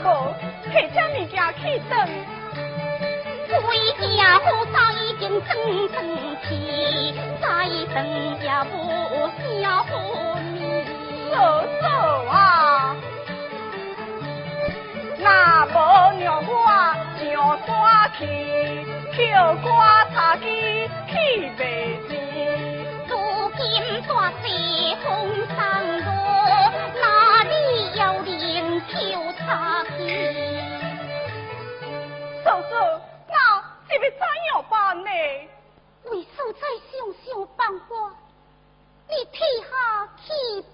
婆，客家去等。回家好早已经等等去，再等也无消和你。走啊，那无让我上山去，捡瓜茶鸡去卖钱。如今多世风霜多，哪里有灵秋茶？The 去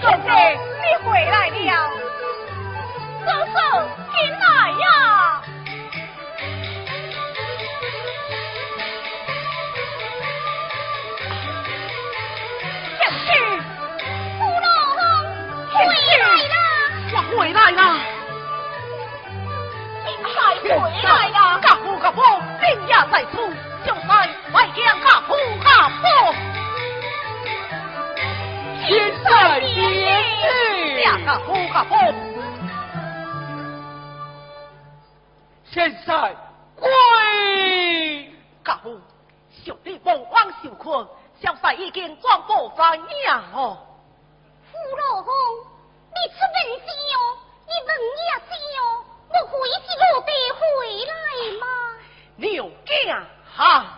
燕子你回来了。搜搜进来呀。正是回来了。我回来了。你快回来呀嘎嘎压个好个好。现在归个好，小弟不枉受困，小帅已经装不翻样哦。傅老公，你出门去哟，你问也去哟，我回去我得回来吗？你有哈？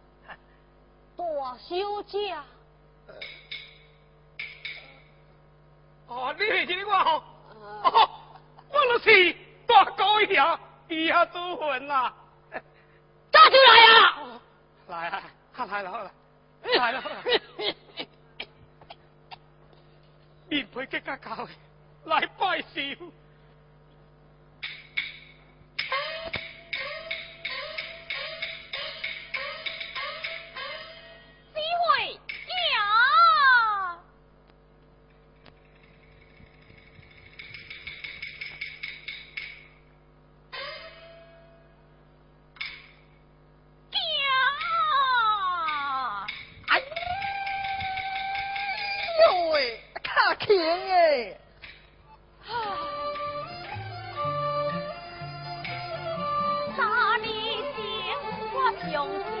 大小姐，哦，你是这个哦，哦，我我就是大狗爷，伊也都混啦。大就来啊！来啊，来了，来了，面皮结结交的，来拜寿。大天哎！啊，哪里行？我用。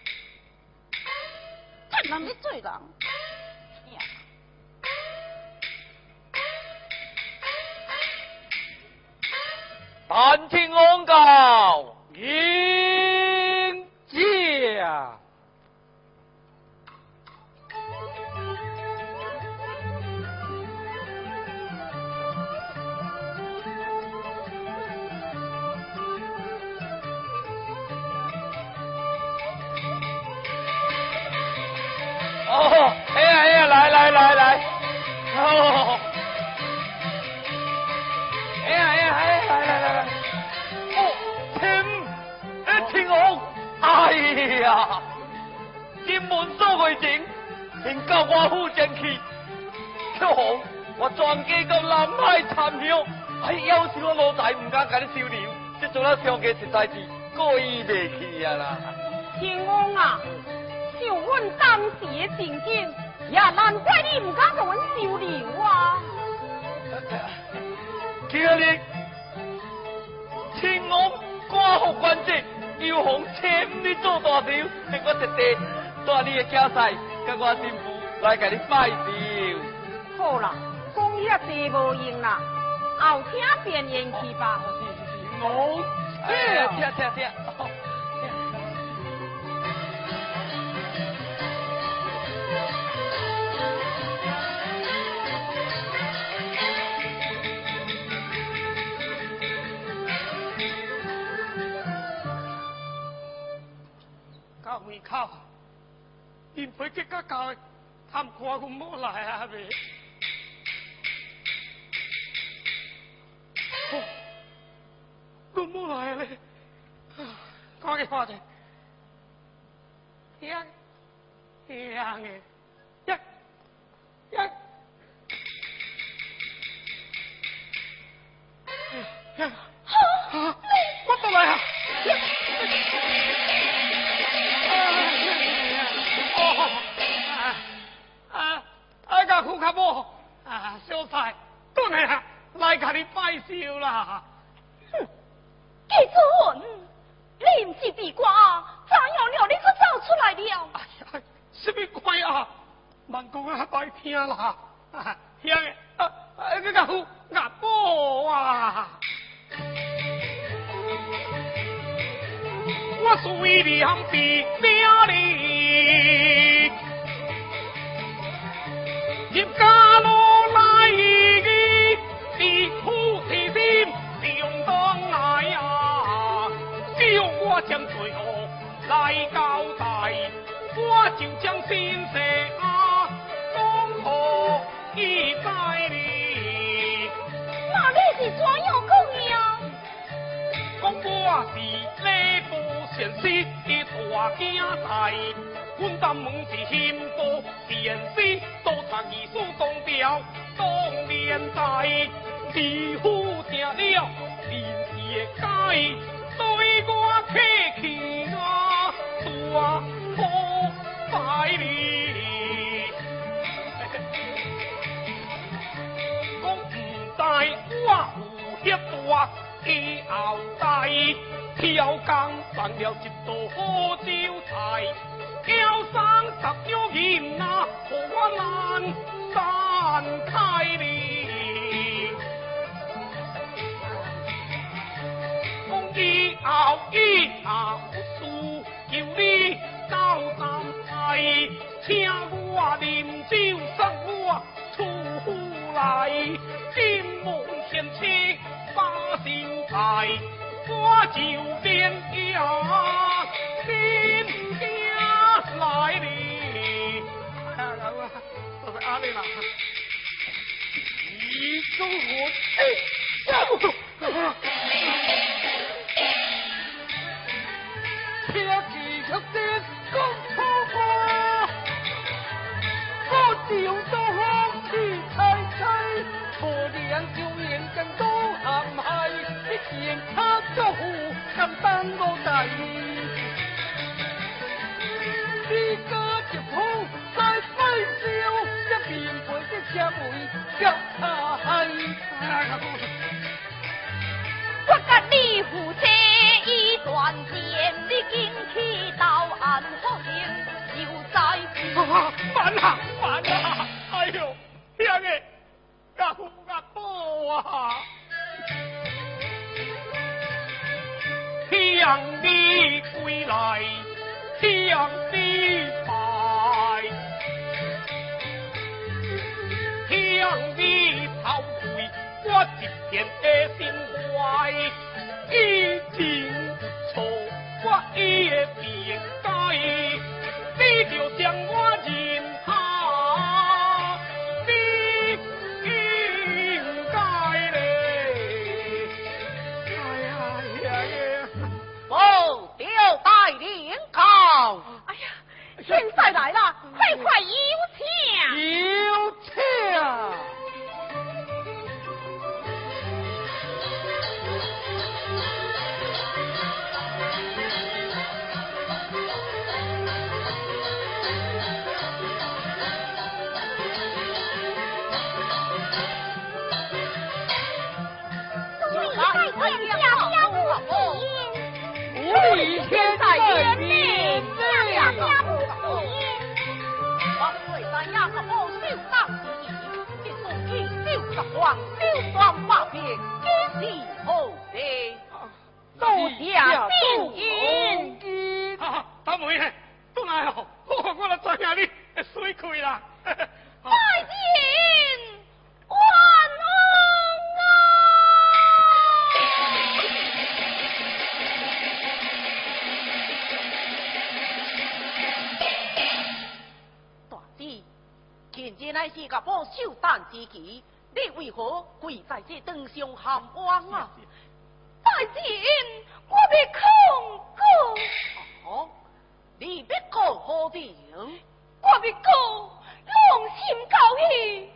趁人要做人，惊。但听我告，迎驾。会情，先到我府前去，天王，我全家到南海参香，哎，要是我老财唔敢甲你收留，这做了商家实在是过意未去啊啦。天王啊！就阮当时的情景，也难怪你唔敢同阮收留啊！今日天王官复官职，又逢请你做大寿，我特地带你的家婿，跟我新妇来给你拜寿。好啦，讲遐地无用啦，后听便言去吧。哦，哎，听听听。门你ンプイケ他カーカ来啊ンコ我来ンモーライアー的，呀呀，呀。我将罪恶来交代，我就将心事啊讲好伊在哩。那你是怎样讲呀？讲我是礼部贤师的大囝仔，阮担门是刑部贤师，多读二书当调当连载，二虎听了人是会改，对我客气啊大好拜哩。讲唔知我有遐大。以后代挑工办了一道好招财，叫生十有银啊，和我难散开哩。讲以后以后事求你交三拜，请我啉酒，送我出府来，金门贤妻。把心在，我就变呀，中我哎，天气出天讲错话，我就多好去猜猜，可怜就眼跟多。南海一片他作虎，敢当我大义。你家一铺在飞笑，一边陪的车妹脚踏海。我甲你夫妻已断剑，你今去到岸好行，又在。慢啊慢啊！哎呦，兄弟，家父家母啊！向你归来，向你拜，向你我一片的心怀，已经多谢天言。啊，大妹，都来哦，我我来知影你水开啦。再见，关公啊！大姐，现在乃是个宝寿诞之期，你为何跪在这灯上喊冤啊？再见，我被控告，哦，你别讲好听？我别告狼心狗气，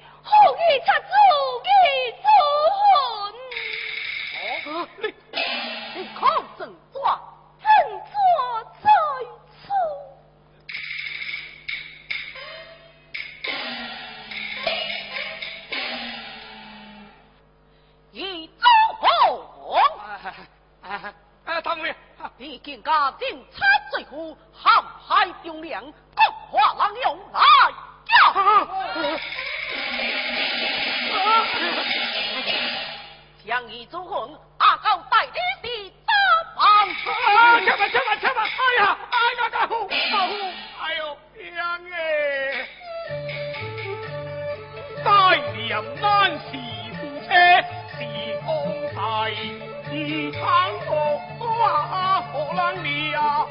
你唱个啊何让你呀？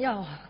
要啊！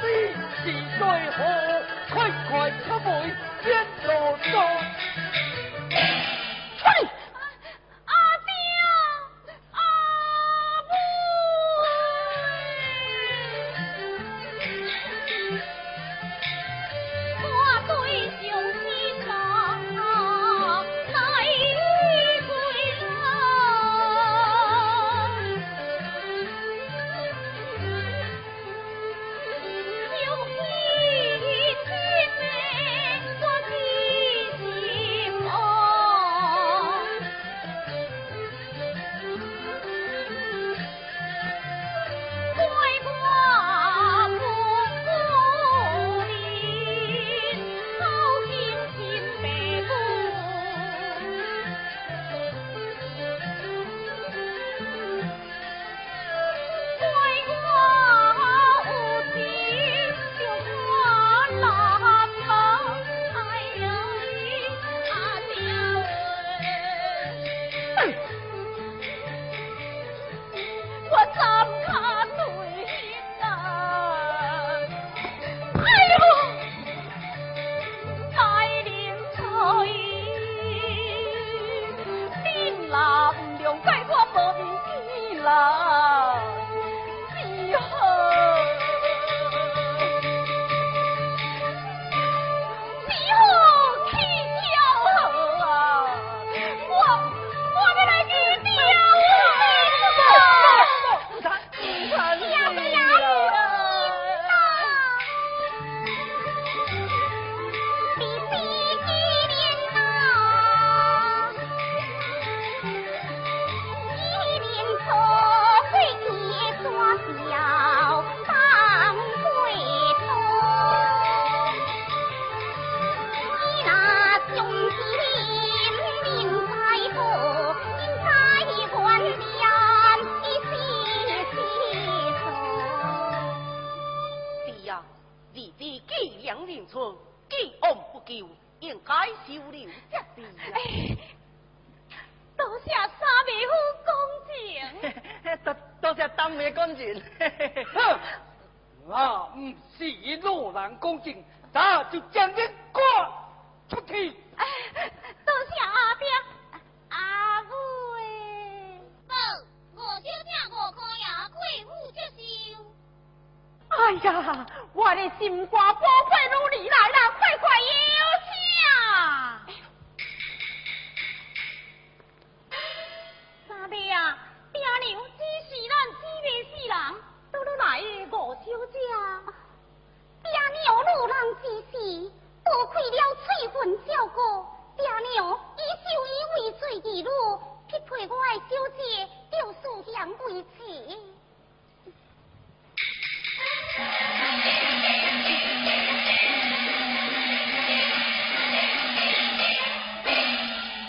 子，是最好，快快出门。应该收留才对啦。多谢三妹夫恭敬。多多谢当妹 是路人恭敬，那就将你赶出去。多谢阿爹阿妹。报五小姐五颗牙，贵妇接受。哎呀，我的心肝宝贝女儿来啦，快快有请。三妹啊，爹娘只是咱姊妹四人，都都来的五小姐。爹娘路人之时，多亏了翠云照顾，爹娘以受以为罪义女，匹配我的小姐，就素养为妻。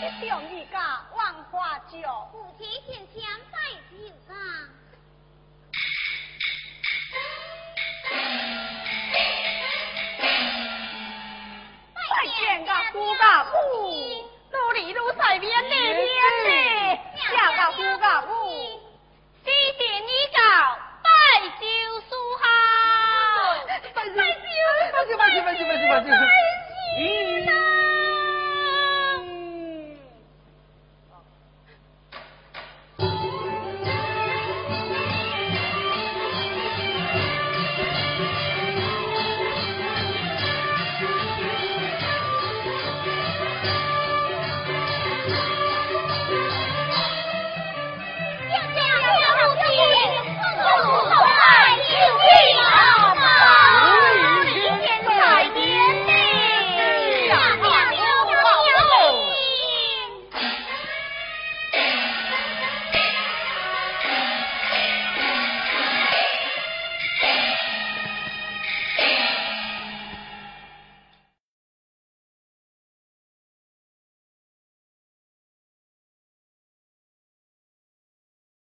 一中一家万花酒，夫妻贤相拜酒啊！拜见个夫家母，努力努在面里面呢，下个夫家母，去吧去吧去吧去吧。